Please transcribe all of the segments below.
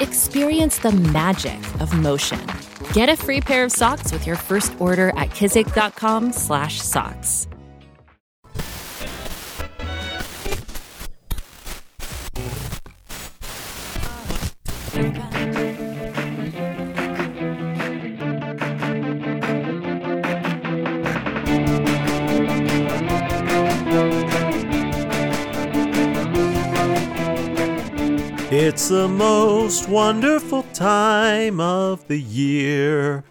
Experience the magic of motion. Get a free pair of socks with your first order at kizik.com/socks. It's the most wonderful time of the year.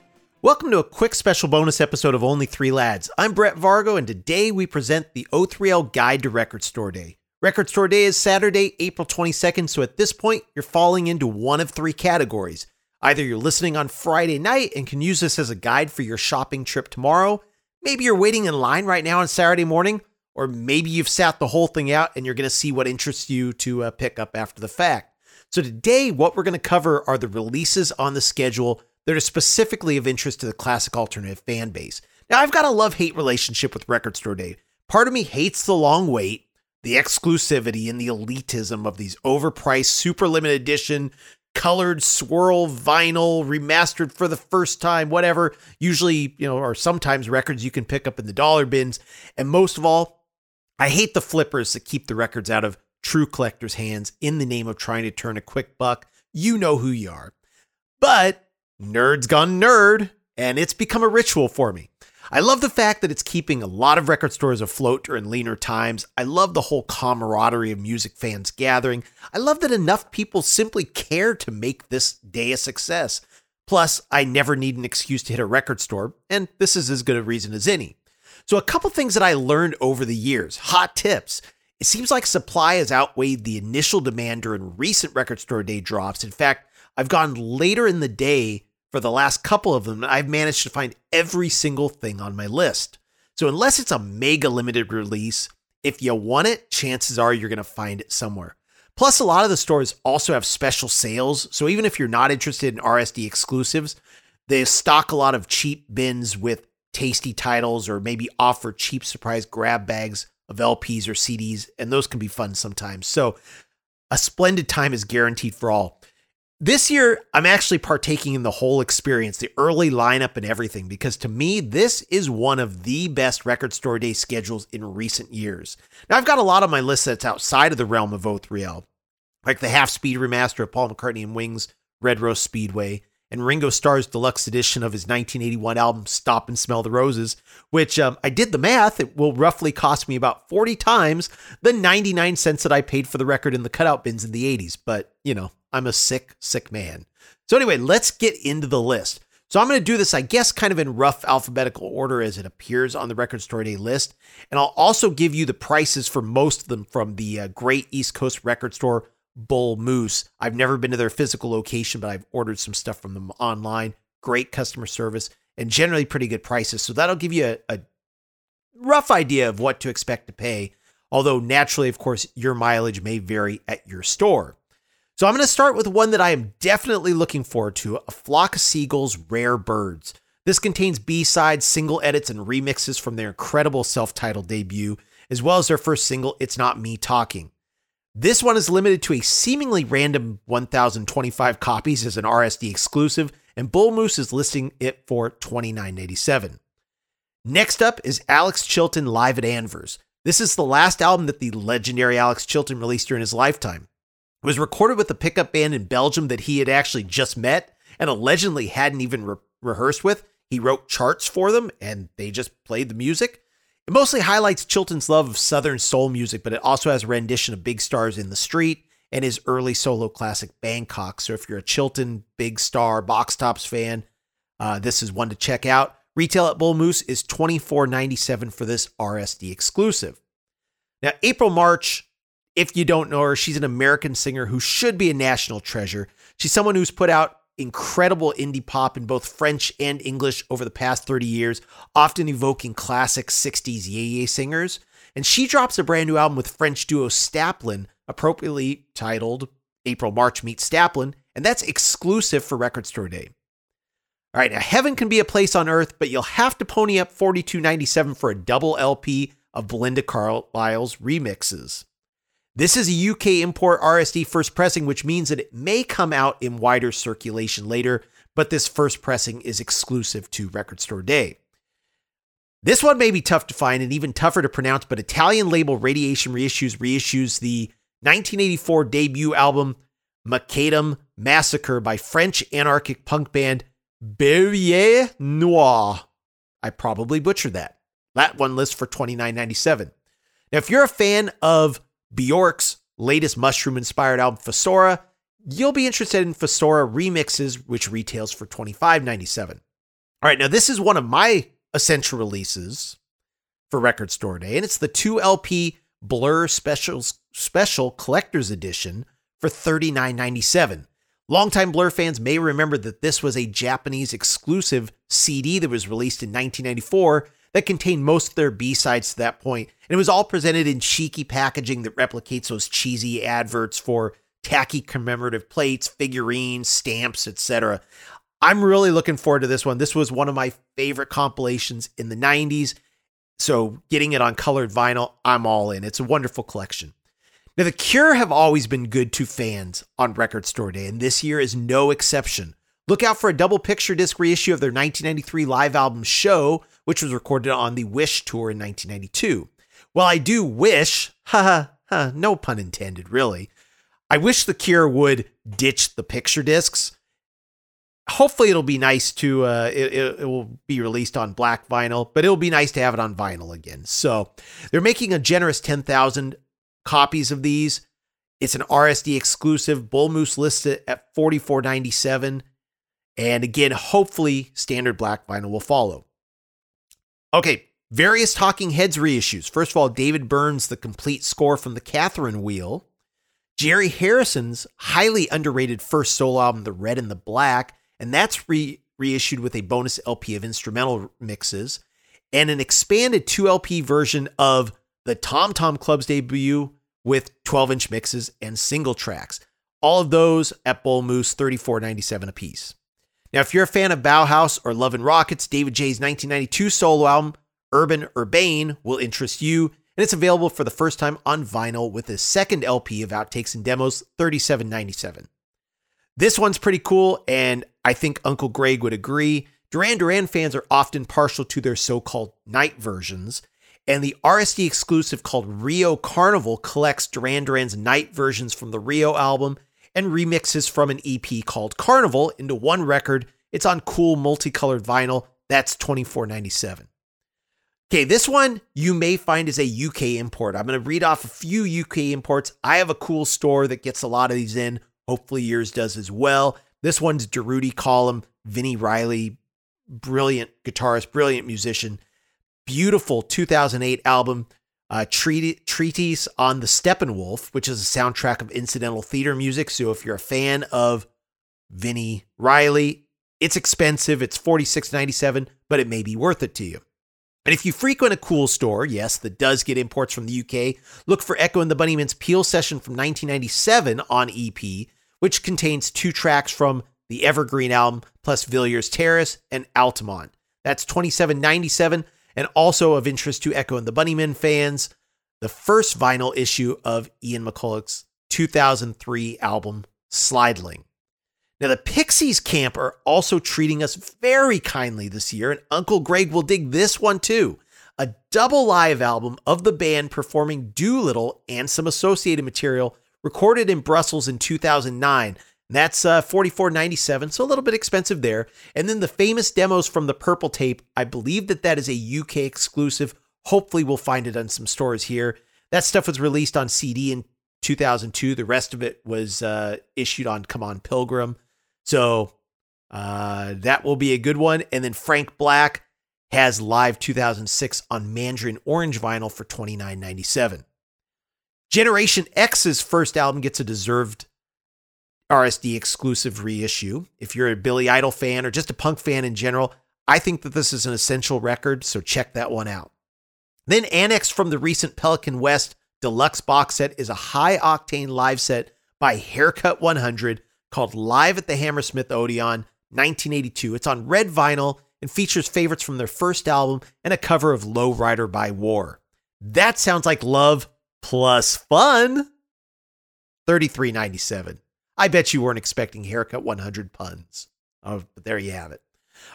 Welcome to a quick special bonus episode of Only Three Lads. I'm Brett Vargo, and today we present the O3L Guide to Record Store Day. Record Store Day is Saturday, April 22nd, so at this point, you're falling into one of three categories. Either you're listening on Friday night and can use this as a guide for your shopping trip tomorrow, maybe you're waiting in line right now on Saturday morning, or maybe you've sat the whole thing out and you're going to see what interests you to uh, pick up after the fact. So, today, what we're going to cover are the releases on the schedule that are specifically of interest to the classic alternative fan base. Now, I've got a love hate relationship with Record Store Day. Part of me hates the long wait, the exclusivity, and the elitism of these overpriced, super limited edition, colored swirl vinyl, remastered for the first time, whatever. Usually, you know, or sometimes records you can pick up in the dollar bins. And most of all, I hate the flippers that keep the records out of true collectors' hands in the name of trying to turn a quick buck. You know who you are. But nerd's gone nerd, and it's become a ritual for me. I love the fact that it's keeping a lot of record stores afloat during leaner times. I love the whole camaraderie of music fans gathering. I love that enough people simply care to make this day a success. Plus, I never need an excuse to hit a record store, and this is as good a reason as any. So, a couple things that I learned over the years hot tips. It seems like supply has outweighed the initial demand during recent record store day drops. In fact, I've gone later in the day for the last couple of them, and I've managed to find every single thing on my list. So, unless it's a mega limited release, if you want it, chances are you're going to find it somewhere. Plus, a lot of the stores also have special sales. So, even if you're not interested in RSD exclusives, they stock a lot of cheap bins with tasty titles or maybe offer cheap surprise grab bags of LPs or CDs, and those can be fun sometimes. So, a splendid time is guaranteed for all. This year, I'm actually partaking in the whole experience, the early lineup and everything, because to me, this is one of the best record store day schedules in recent years. Now, I've got a lot on my list that's outside of the realm of O3L, like the half speed remaster of Paul McCartney and Wings Red Rose Speedway, and Ringo Starr's deluxe edition of his 1981 album Stop and Smell the Roses, which um, I did the math, it will roughly cost me about 40 times the 99 cents that I paid for the record in the cutout bins in the 80s. But, you know, I'm a sick, sick man. So, anyway, let's get into the list. So, I'm going to do this, I guess, kind of in rough alphabetical order as it appears on the Record Store Day list. And I'll also give you the prices for most of them from the uh, Great East Coast Record Store Bull Moose. I've never been to their physical location, but I've ordered some stuff from them online. Great customer service and generally pretty good prices. So that'll give you a, a rough idea of what to expect to pay. Although naturally, of course, your mileage may vary at your store. So I'm going to start with one that I am definitely looking forward to A Flock of Seagulls Rare Birds. This contains B sides, single edits, and remixes from their incredible self titled debut, as well as their first single, It's Not Me Talking. This one is limited to a seemingly random 1,025 copies as an RSD exclusive, and Bull Moose is listing it for $29.87. Next up is Alex Chilton live at Anvers. This is the last album that the legendary Alex Chilton released during his lifetime. It was recorded with a pickup band in Belgium that he had actually just met and allegedly hadn't even re- rehearsed with. He wrote charts for them and they just played the music. It mostly highlights Chilton's love of Southern soul music, but it also has a rendition of Big Stars in the Street and his early solo classic Bangkok. So if you're a Chilton Big Star Box Tops fan, uh, this is one to check out. Retail at Bull Moose is $24.97 for this RSD exclusive. Now, April March, if you don't know her, she's an American singer who should be a national treasure. She's someone who's put out incredible indie pop in both French and English over the past 30 years, often evoking classic 60s Yeye Ye singers. And she drops a brand new album with French duo Staplin, appropriately titled April March Meet Staplin, and that's exclusive for Record Store Day. All right, now heaven can be a place on earth, but you'll have to pony up 42.97 for a double LP of Belinda Carlisle's remixes. This is a UK import RSD first pressing, which means that it may come out in wider circulation later, but this first pressing is exclusive to Record Store Day. This one may be tough to find and even tougher to pronounce, but Italian label Radiation Reissues reissues the 1984 debut album Macadam Massacre by French anarchic punk band Bérurier Noir. I probably butchered that. That one lists for $29.97. Now, if you're a fan of Bjork's latest mushroom inspired album, Fossora, you'll be interested in Fossora remixes, which retails for $25.97. All right, now this is one of my essential releases for Record Store Day, and it's the 2LP Blur Special, Special Collector's Edition for $39.97. Longtime Blur fans may remember that this was a Japanese exclusive CD that was released in 1994 that contained most of their B-sides to that point, and it was all presented in cheeky packaging that replicates those cheesy adverts for tacky commemorative plates, figurines, stamps, etc. I'm really looking forward to this one. This was one of my favorite compilations in the 90s. So getting it on colored vinyl, I'm all in. It's a wonderful collection. Now, The Cure have always been good to fans on Record Store Day, and this year is no exception. Look out for a double picture disc reissue of their 1993 live album Show, which was recorded on the Wish tour in 1992. Well, I do wish, ha ha, no pun intended, really. I wish The Cure would ditch the picture discs. Hopefully, it'll be nice to, uh, it, it, it will be released on black vinyl, but it'll be nice to have it on vinyl again. So they're making a generous 10,000 copies of these. It's an RSD exclusive. Bull Moose listed at 44.97. And again, hopefully, standard black vinyl will follow. Okay, various Talking Heads reissues. First of all, David Byrne's, The Complete Score from the Catherine Wheel. Jerry Harrison's highly underrated first solo album, The Red and the Black, and that's re- reissued with a bonus LP of instrumental mixes and an expanded 2 LP version of the Tom Tom Club's debut with 12 inch mixes and single tracks. All of those at Bull Moose, $34.97 a piece. Now, if you're a fan of Bauhaus or Love and Rockets, David J's 1992 solo album, Urban Urbane, will interest you, and it's available for the first time on vinyl with a second LP of outtakes and demos, $37.97. This one's pretty cool, and I think Uncle Greg would agree. Duran Duran fans are often partial to their so called night versions, and the RSD exclusive called Rio Carnival collects Duran Duran's night versions from the Rio album and remixes from an EP called Carnival into one record. It's on cool multicolored vinyl. That's $24.97. Okay, this one you may find is a UK import. I'm going to read off a few UK imports. I have a cool store that gets a lot of these in. Hopefully yours does as well. This one's Durutti Column, Vini Reilly, brilliant guitarist, brilliant musician. Beautiful 2008 album uh, treat- treatise on the Steppenwolf, which is a soundtrack of incidental theater music. So if you're a fan of Vini Reilly, it's expensive. It's $46.97, but it may be worth it to you. And if you frequent a cool store, yes, that does get imports from the UK, look for Echo and the Bunnymen's Peel session from 1997 on EP, which contains two tracks from the Evergreen album, plus Villiers Terrace and Altamont. That's 27.97 and also of interest to Echo and the Bunnymen fans, the first vinyl issue of Ian McCulloch's 2003 album, Slideling. Now, the Pixies camp are also treating us very kindly this year, and Uncle Greg will dig this one too. A double live album of the band performing Doolittle and some associated material recorded in Brussels in 2009. That's uh, 44.97, so a little bit expensive there. And then the famous demos from the Purple Tape, I believe that that is a UK exclusive. Hopefully, we'll find it on some stores here. That stuff was released on CD in 2002. The rest of it was uh, issued on Come On Pilgrim. So uh, that will be a good one. And then Frank Black has live 2006 on Mandarin Orange vinyl for 29.97. Generation X's first album gets a deserved RSD exclusive reissue. If you're a Billy Idol fan or just a punk fan in general, I think that this is an essential record, so check that one out. Then, annexed from the recent Pelican West deluxe box set is a high octane live set by Haircut 100 called Live at the Hammersmith Odeon 1982. It's on red vinyl and features favorites from their first album and a cover of Low Rider by War. That sounds like love plus fun. 33.97. I bet you weren't expecting Haircut 100 puns. Oh, but there you have it.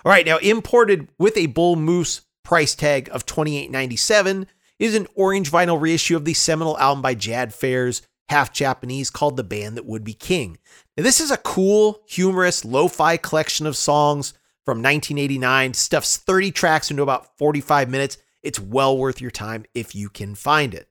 All right, now imported with a bull moose price tag of 28.97 is an orange vinyl reissue of the seminal album by Jad Fair's, half Japanese, called The Band That Would Be King. Now, this is a cool, humorous, lo fi collection of songs from 1989, stuffs 30 tracks into about 45 minutes. It's well worth your time if you can find it.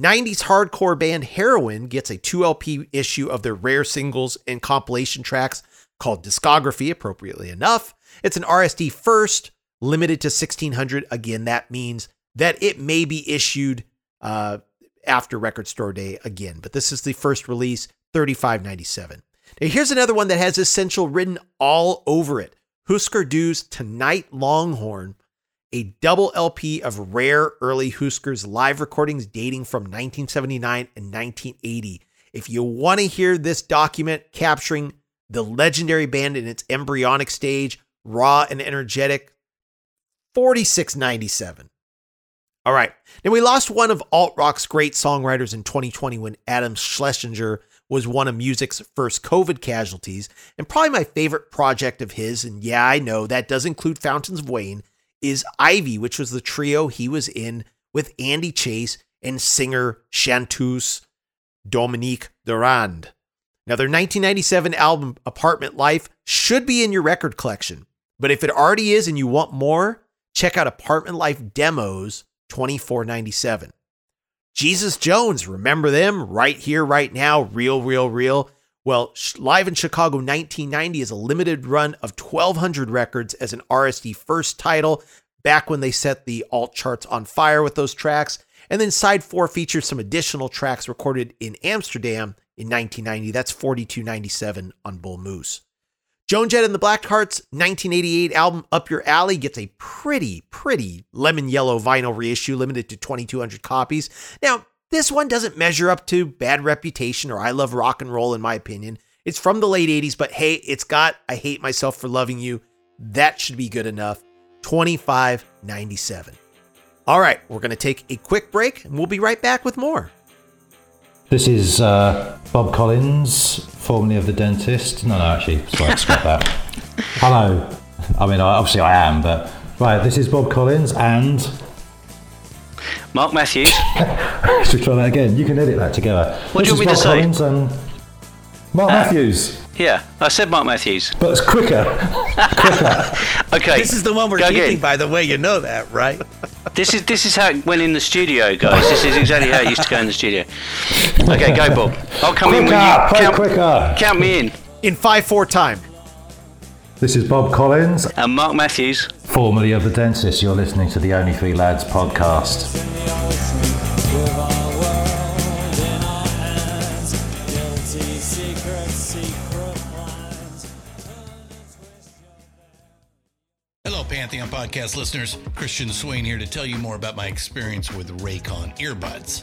90s hardcore band Heroin gets a 2 LP issue of their rare singles and compilation tracks called Discography, appropriately enough. It's an RSD first, limited to 1600. Again, that means that it may be issued uh, after Record Store Day again, but this is the first release, 35.97. Now, here's another one that has essential written all over it. Husker Du's Tonite Longhorn, a double LP of rare early Huskers live recordings dating from 1979 and 1980. If you want to hear this document capturing the legendary band in its embryonic stage, raw and energetic, 4697. All right. Now, we lost one of alt rock's great songwriters in 2020 when Adam Schlesinger was one of music's first COVID casualties, and probably my favorite project of his, and yeah, I know that does include Fountains of Wayne, is Ivy, which was the trio he was in with Andy Chase and singer chanteuse Dominique Durand. Now, their 1997 album, Apartment Life, should be in your record collection, but if it already is and you want more, check out Apartment Life Demos 2497. Jesus Jones, remember them? Right here, right now, real, real, real. Well, live in Chicago 1990 is a limited run of 1,200 records as an RSD first title, back when they set the alt charts on fire with those tracks. And then side four features some additional tracks recorded in Amsterdam in 1990. That's 4297 on Bull Moose. Joan Jett and the Blackhearts 1988 album Up Your Alley gets a pretty, pretty lemon yellow vinyl reissue limited to 2,200 copies. Now, this one doesn't measure up to Bad Reputation or I Love Rock and Roll, in my opinion. It's from the late 80s, but hey, it's got I Hate Myself for Loving You. That should be good enough. 25.97. All right, we're going to take a quick break and we'll be right back with more. This is uh, Bob Collins, formerly of The Dentist. No, no, actually, sorry, scrap that. Hello. I mean, obviously I am, but right, this is Bob Collins and. Mark Matthews. Should we try that again? You can edit that together. What this do you want me Bob to say? Collins and Mark Uh, Matthews. Yeah, I said Mark Matthews. But it's quicker. quicker. Okay. This is the one we're go keeping, again. by the way. You know that, right? This is this is how it went in the studio, guys. This is exactly how it used to go in the studio. Okay, go, Bob. I'll come in when you count, quicker. count me in. In 5 4 time. This is Bob Collins, And Mark Matthews. formerly of The Dentist. You're listening to the Only Three Lads podcast. Hello, Pantheon podcast listeners. Christian Swain here to tell you more about my experience with Raycon earbuds.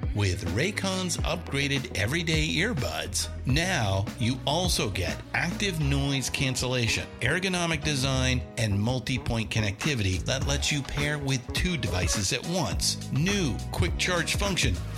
With Raycon's upgraded everyday earbuds, now you also get active noise cancellation, ergonomic design, and multi point connectivity that lets you pair with two devices at once. New quick charge function,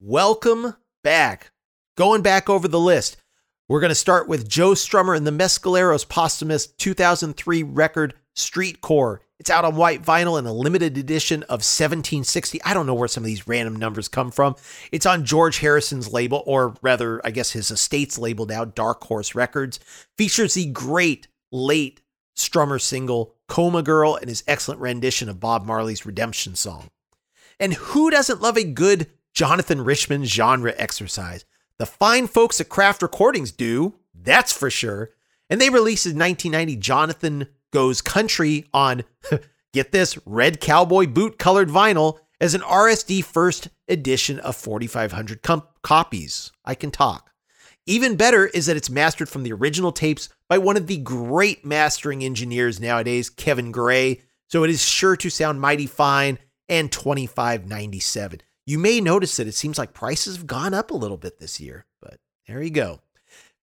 Welcome back. Going back over the list, we're going to start with Joe Strummer and the Mescaleros posthumous 2003 record Streetcore. It's out on white vinyl in a limited edition of 1760. I don't know where some of these random numbers come from. It's on George Harrison's label, or rather, I guess his estate's label now, Dark Horse Records. Features the great late Strummer single, Coma Girl, and his excellent rendition of Bob Marley's Redemption song. And who doesn't love a good Jonathan Richman genre exercise? The fine folks at Craft Recordings do, that's for sure. And they released his 1990 Jonathan Goes Country on, get this, red cowboy boot colored vinyl as an RSD first edition of 4,500 com- copies. I can talk. Even better is that it's mastered from the original tapes by one of the great mastering engineers nowadays, Kevin Gray, so it is sure to sound mighty fine and 2597. You may notice that it seems like prices have gone up a little bit this year, but there you go.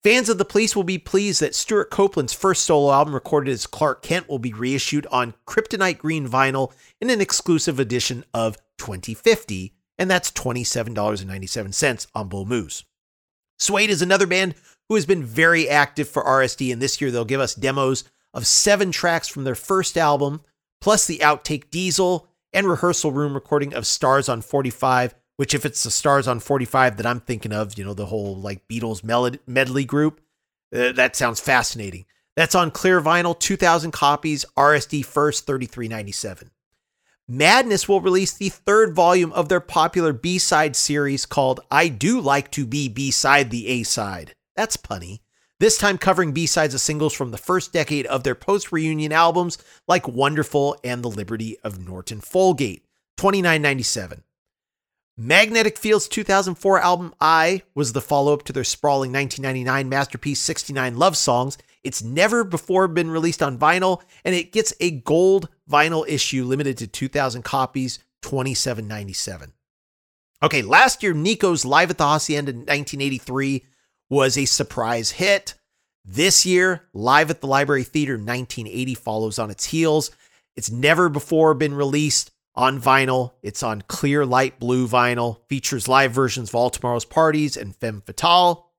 Fans of the police will be pleased that Stewart Copeland's first solo album, recorded as Clark Kent, will be reissued on Kryptonite Green vinyl in an exclusive edition of 2050, and that's $27.97 on Bull Moose. Suede is another band who has been very active for RSD, and this year they'll give us demos of seven tracks from their first album, plus the outtake Diesel and rehearsal room recording of Stars on 45, which if it's the Stars on 45 that I'm thinking of, you know, the whole like Beatles medley group, uh, that sounds fascinating. That's on clear vinyl, 2000 copies, RSD first 3397. Madness will release the third volume of their popular B-side series called I Do Like to Be B-side the A-side. That's punny this time covering B-sides of singles from the first decade of their post-reunion albums like Wonderful and The Liberty of Norton Folgate, 2997. Magnetic Field's 2004 album I was the follow-up to their sprawling 1999 masterpiece 69 Love Songs. It's never before been released on vinyl and it gets a gold vinyl issue limited to 2000 copies, 2797. Okay, last year Nico's Live at the Hacienda in 1983 was a surprise hit. This year, Live at the Library Theater 1980 follows on its heels. It's never before been released on vinyl. It's on clear light blue vinyl, features live versions of All Tomorrow's Parties and Femme Fatale.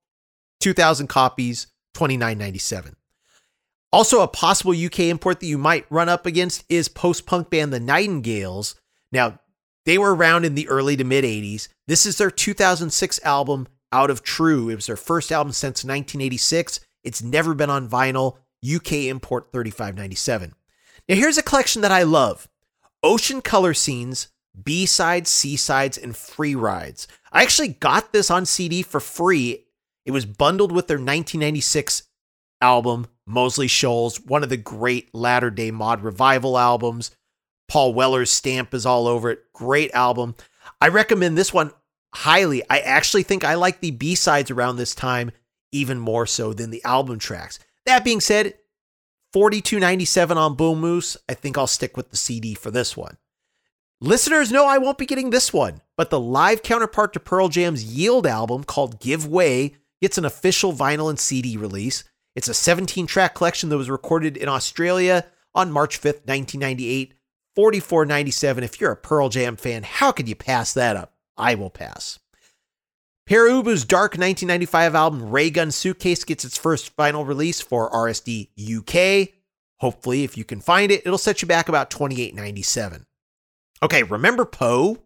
2,000 copies, 29.97. Also, a possible UK import that you might run up against is post punk band The Nightingales. Now, they were around in the early to mid 80s. This is their 2006 album, out of True. It was their first album since 1986. It's never been on vinyl. UK import 35.97. Now here's a collection that I love. Ocean Color Scenes, B-sides, C-sides, and free rides. I actually got this on CD for free. It was bundled with their 1996 album, Moseley Shoals, one of the great latter day mod revival albums. Paul Weller's stamp is all over it. Great album. I recommend this one highly. I actually think I like the B sides around this time even more so than the album tracks. That being said, 42.97 on Bull Moose. I think I'll stick with the CD for this one. Listeners know I won't be getting this one, but the live counterpart to Pearl Jam's Yield album called Give Way gets an official vinyl and CD release. It's a 17 track collection that was recorded in Australia on March 5th, 1998. 44.97 if you're a Pearl Jam fan. How could you pass that up? I will pass. Pere Ubu's dark 1995 album Raygun Suitcase gets its first final release for RSD UK. Hopefully, if you can find it, it'll set you back about 28.97. Okay, remember Poe?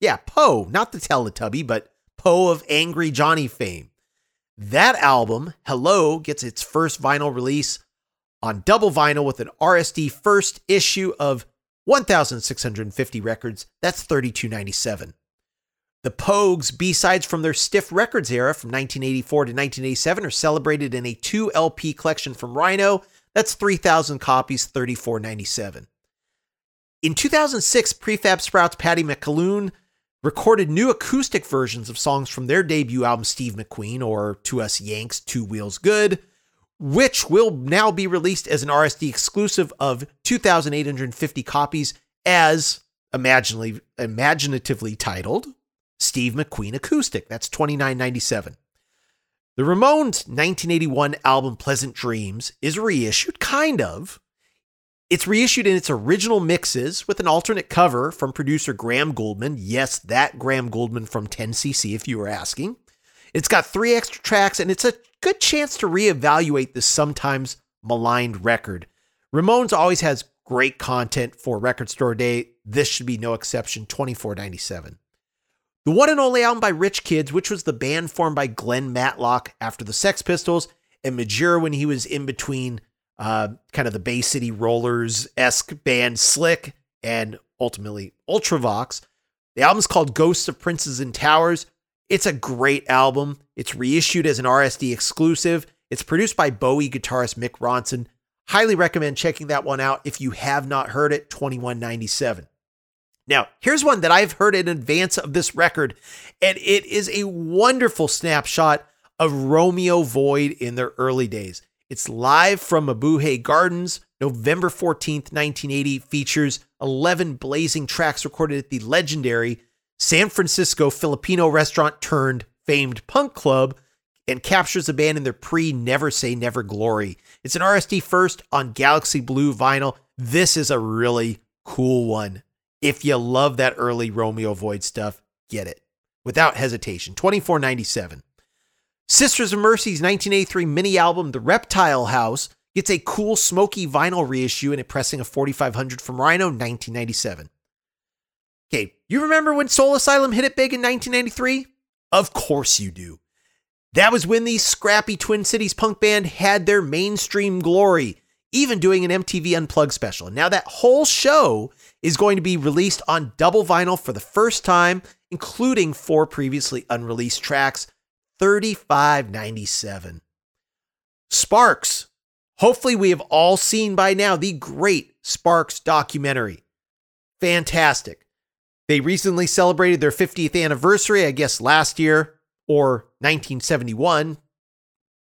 Yeah, Poe, not the Teletubby, but Poe of Angry Johnny fame. That album, Hello, gets its first vinyl release on double vinyl with an RSD first issue of 1,650 records. That's 32.97. The Pogues B-sides from their Stiff Records era from 1984 to 1987 are celebrated in a 2 LP collection from Rhino. That's 3,000 copies, 34.97. In 2006, Prefab Sprouts Paddy McAloon recorded new acoustic versions of songs from their debut album, Steve McQueen, or To Us Yanks, Two Wheels Good, which will now be released as an RSD exclusive of 2,850 copies as imaginatively, imaginatively titled Steve McQueen Acoustic. That's 29.97. The Ramones' 1981 album Pleasant Dreams is reissued, kind of. It's reissued in its original mixes with an alternate cover from producer Graham Gouldman. Yes, that Graham Gouldman from 10cc, if you were asking. It's got three extra tracks, and it's a good chance to reevaluate this sometimes maligned record. Ramones always has great content for Record Store Day. This should be no exception. 24.97. The one and only album by Rich Kids, which was the band formed by Glenn Matlock after the Sex Pistols and Midge Ure when he was in between uh, kind of the Bay City Rollers esque band Slik and ultimately Ultravox. The album's called Ghosts of Princes and Towers. It's a great album. It's reissued as an RSD exclusive. It's produced by Bowie guitarist Mick Ronson. Highly recommend checking that one out if you have not heard it. 2197. Now, here's one that I've heard in advance of this record, and it is a wonderful snapshot of Romeo Void in their early days. It's live from Mabuhay Gardens, November 14th, 1980, features 11 blazing tracks recorded at the legendary San Francisco Filipino restaurant turned famed punk club and captures the band in their pre Never Say Never glory. It's an RSD first on Galaxy Blue vinyl. This is a really cool one. If you love that early Romeo Void stuff, get it without hesitation. 24.97. Sisters of Mercy's 1983 mini album, The Reptile House, gets a cool smoky vinyl reissue and a pressing of 4500 from Rhino 1997. Okay, you remember when Soul Asylum hit it big in 1993? Of course you do. That was when the scrappy Twin Cities punk band had their mainstream glory, even doing an MTV Unplugged special. Now that whole show is going to be released on double vinyl for the first time, including four previously unreleased tracks. 35.97. Sparks. Hopefully, we have all seen by now the great Sparks documentary. Fantastic. They recently celebrated their 50th anniversary, I guess last year or 1971.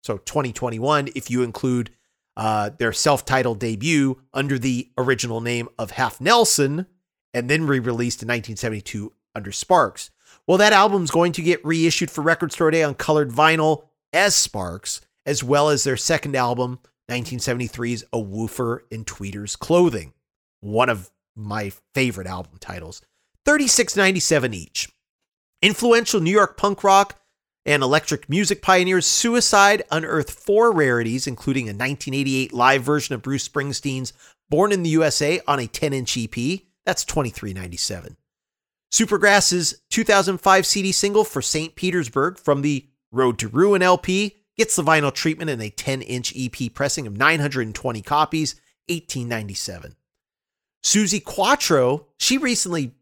So 2021, if you include uh, their self titled debut under the original name of Half Nelson, and then re released in 1972 under Sparks. Well, that album's going to get reissued for Record Store Day on colored vinyl as Sparks, as well as their second album, 1973's A Woofer in Tweeter's Clothing, one of my favorite album titles. 36.97 each. Influential New York punk rock and electric music pioneers Suicide unearthed four rarities, including a 1988 live version of Bruce Springsteen's Born in the USA on a 10 inch EP. That's 23.97. Supergrass's 2005 CD single for St. Petersburg from the Road to Rouen LP gets the vinyl treatment in a 10 inch EP pressing of 920 copies, 1897. Suzi Quatro, she recently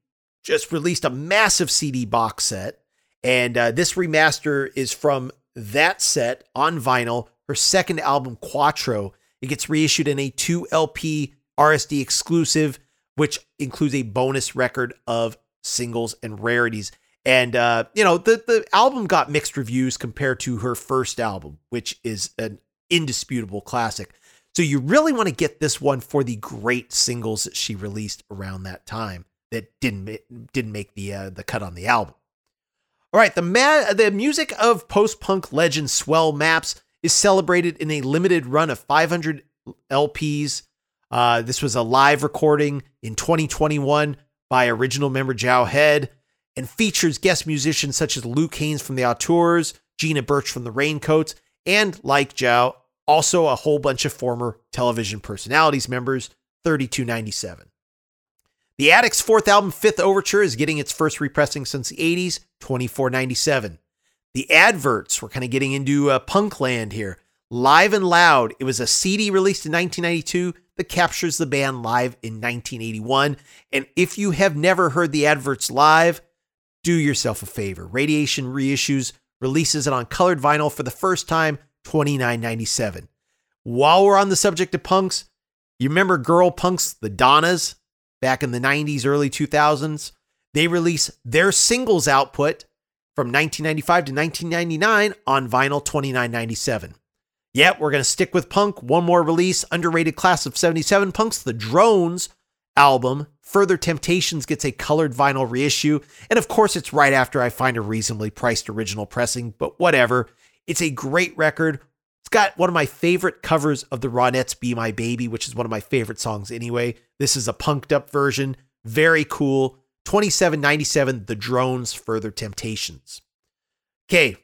just released a massive CD box set and uh, this remaster is from that set on vinyl, her second album, Quatro. It gets reissued in a 2 LP RSD exclusive, which includes a bonus record of singles and rarities. And uh, you know, the the album got mixed reviews compared to her first album, which is an indisputable classic. So you really want to get this one for the great singles that she released around that time that didn't didn't make the uh, the cut on the album. All right, the ma- the music of post-punk legend Swell Maps is celebrated in a limited run of 500 LPs. Uh, this was a live recording in 2021 by original member Jowe Head and features guest musicians such as Luke Haines from the Auteurs, Gina Birch from the Raincoats, and like Jowe, also a whole bunch of former television personalities members, 3297. The Adicts' fourth album, Fifth Overture, is getting its first repressing since the 80s, 24.97. The Adverts, we're kind of getting into uh, punk land here. Live and Loud, it was a CD released in 1992 that captures the band live in 1981. And if you have never heard the Adverts live, do yourself a favor. Radiation reissues releases it on colored vinyl for the first time, 29.97. While we're on the subject of punks, you remember girl punks, the Donnas? Back in the 90s, early 2000s. They release their singles output from 1995 to 1999 on vinyl 2997. Yep, we're going to stick with punk. One more release, underrated class of 77 punks, the Drones album. Further Temptations gets a colored vinyl reissue. And of course, it's right after I find a reasonably priced original pressing, but whatever. It's a great record. It's got one of my favorite covers of the Ronettes Be My Baby, which is one of my favorite songs anyway. This is a punked up version. Very cool. 2797, The Drones, Further Temptations. Okay,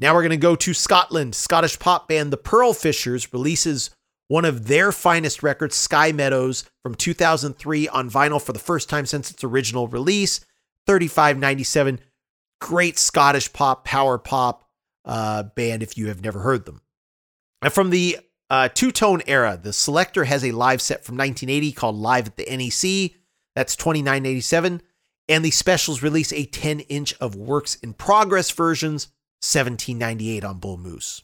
now we're going to go to Scotland. Scottish pop band The Pearl Fishers releases one of their finest records, Sky Meadows, from 2003 on vinyl for the first time since its original release. 3597. Great Scottish pop, power pop uh, band if you have never heard them. And from the uh, two tone era, the Selecter has a live set from 1980 called Live at the NEC. That's 2987 and the specials release a 10 inch of works in progress versions, 1798 on Bull Moose.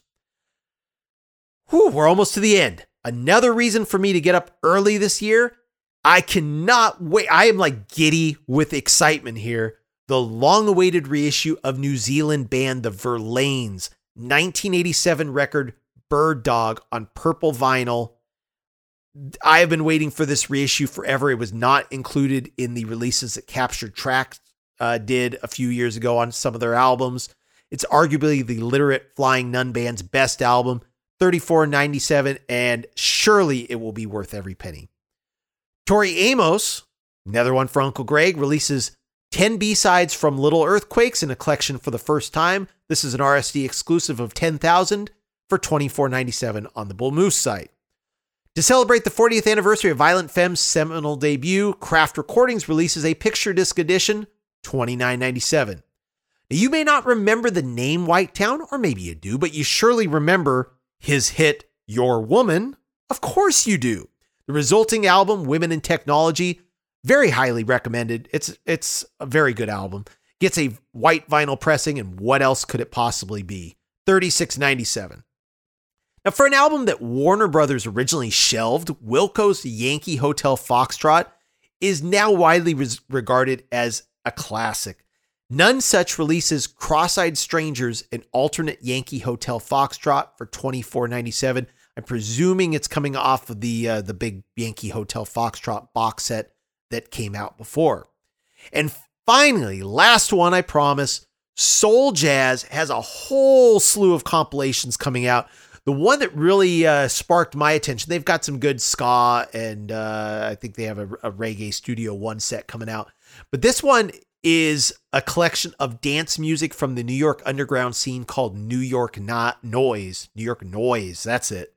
Whew, we're almost to the end. Another reason for me to get up early this year. I cannot wait. I am like giddy with excitement here. The long awaited reissue of New Zealand band The Verlaines 1987 record Bird Dog on purple vinyl I have been waiting for this reissue forever. It was not included in the releases that Captured Tracks uh, did a few years ago on some of their albums. It's arguably the literate Flying Nun Band's best album, 34.97, and surely it will be worth every penny. Tori Amos, another one for Uncle Greg, releases 10 B-sides from Little Earthquakes in a collection for the first time. This is an RSD exclusive of 10,000 for 24.97 on the Bull Moose site. To celebrate the 40th anniversary of Violent Femmes' seminal debut, Craft Recordings releases a picture disc edition, 29.97. Now, you may not remember the name Whitetown, or maybe you do, but you surely remember his hit Your Woman. Of course you do. The resulting album, Women in Technology, very highly recommended. It's it's a very good album. Gets a white vinyl pressing, and what else could it possibly be? 36.97. Now, for an album that Warner Brothers originally shelved, Wilco's Yankee Hotel Foxtrot is now widely res- regarded as a classic. Nonesuch releases Cross-Eyed Strangers and alternate Yankee Hotel Foxtrot for $24.97. I'm presuming it's coming off of the uh, the big Yankee Hotel Foxtrot box set that came out before. And finally, last one I promise, Soul Jazz has a whole slew of compilations coming out the one that really uh, sparked my attention, they've got some good ska, and uh, I think they have a, a, reggae Studio One set coming out. But this one is a collection of dance music from the New York underground scene called New York Not Noise. New York Noise, that's it.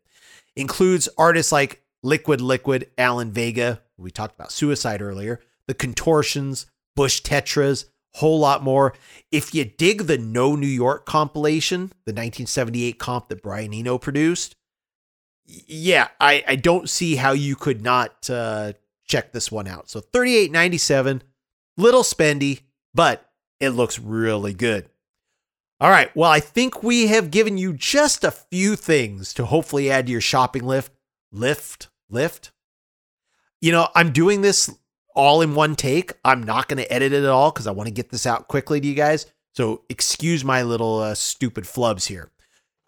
Includes artists like Liquid Liquid, Alan Vega. We talked about Suicide earlier. The Contortions, Bush Tetras, whole lot more. If you dig the No New York compilation, the 1978 comp that Brian Eno produced, yeah, I, I don't see how you could not uh, check this one out. So 38.97, little spendy, but it looks really good. All right, well, I think we have given you just a few things to hopefully add to your shopping lift. Lift, lift. You know, I'm doing this all in one take. I'm not going to edit it at all because I want to get this out quickly to you guys. So excuse my little uh, stupid flubs here.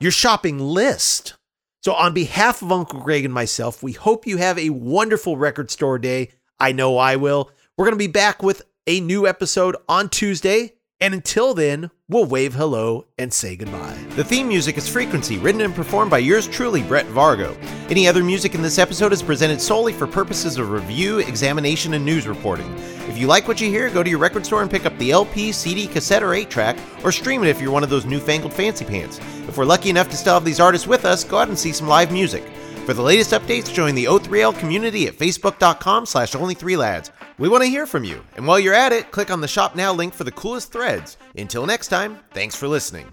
Your shopping list. So, on behalf of Uncle Greg and myself, we hope you have a wonderful record store day. I know I will. We're going to be back with a new episode on Tuesday. And until then, we'll wave hello and say goodbye. The theme music is Frequency, written and performed by yours truly, Brett Vargo. Any other music in this episode is presented solely for purposes of review, examination, and news reporting. If you like what you hear, go to your record store and pick up the LP, CD, cassette, or 8 track, or stream it if you're one of those newfangled fancy pants. If we're lucky enough to still have these artists with us, go out and see some live music. For the latest updates, join the O3L community at facebook.com slash only3lads. We want to hear from you. And while you're at it, click on the Shop Now link for the coolest threads. Until next time, thanks for listening.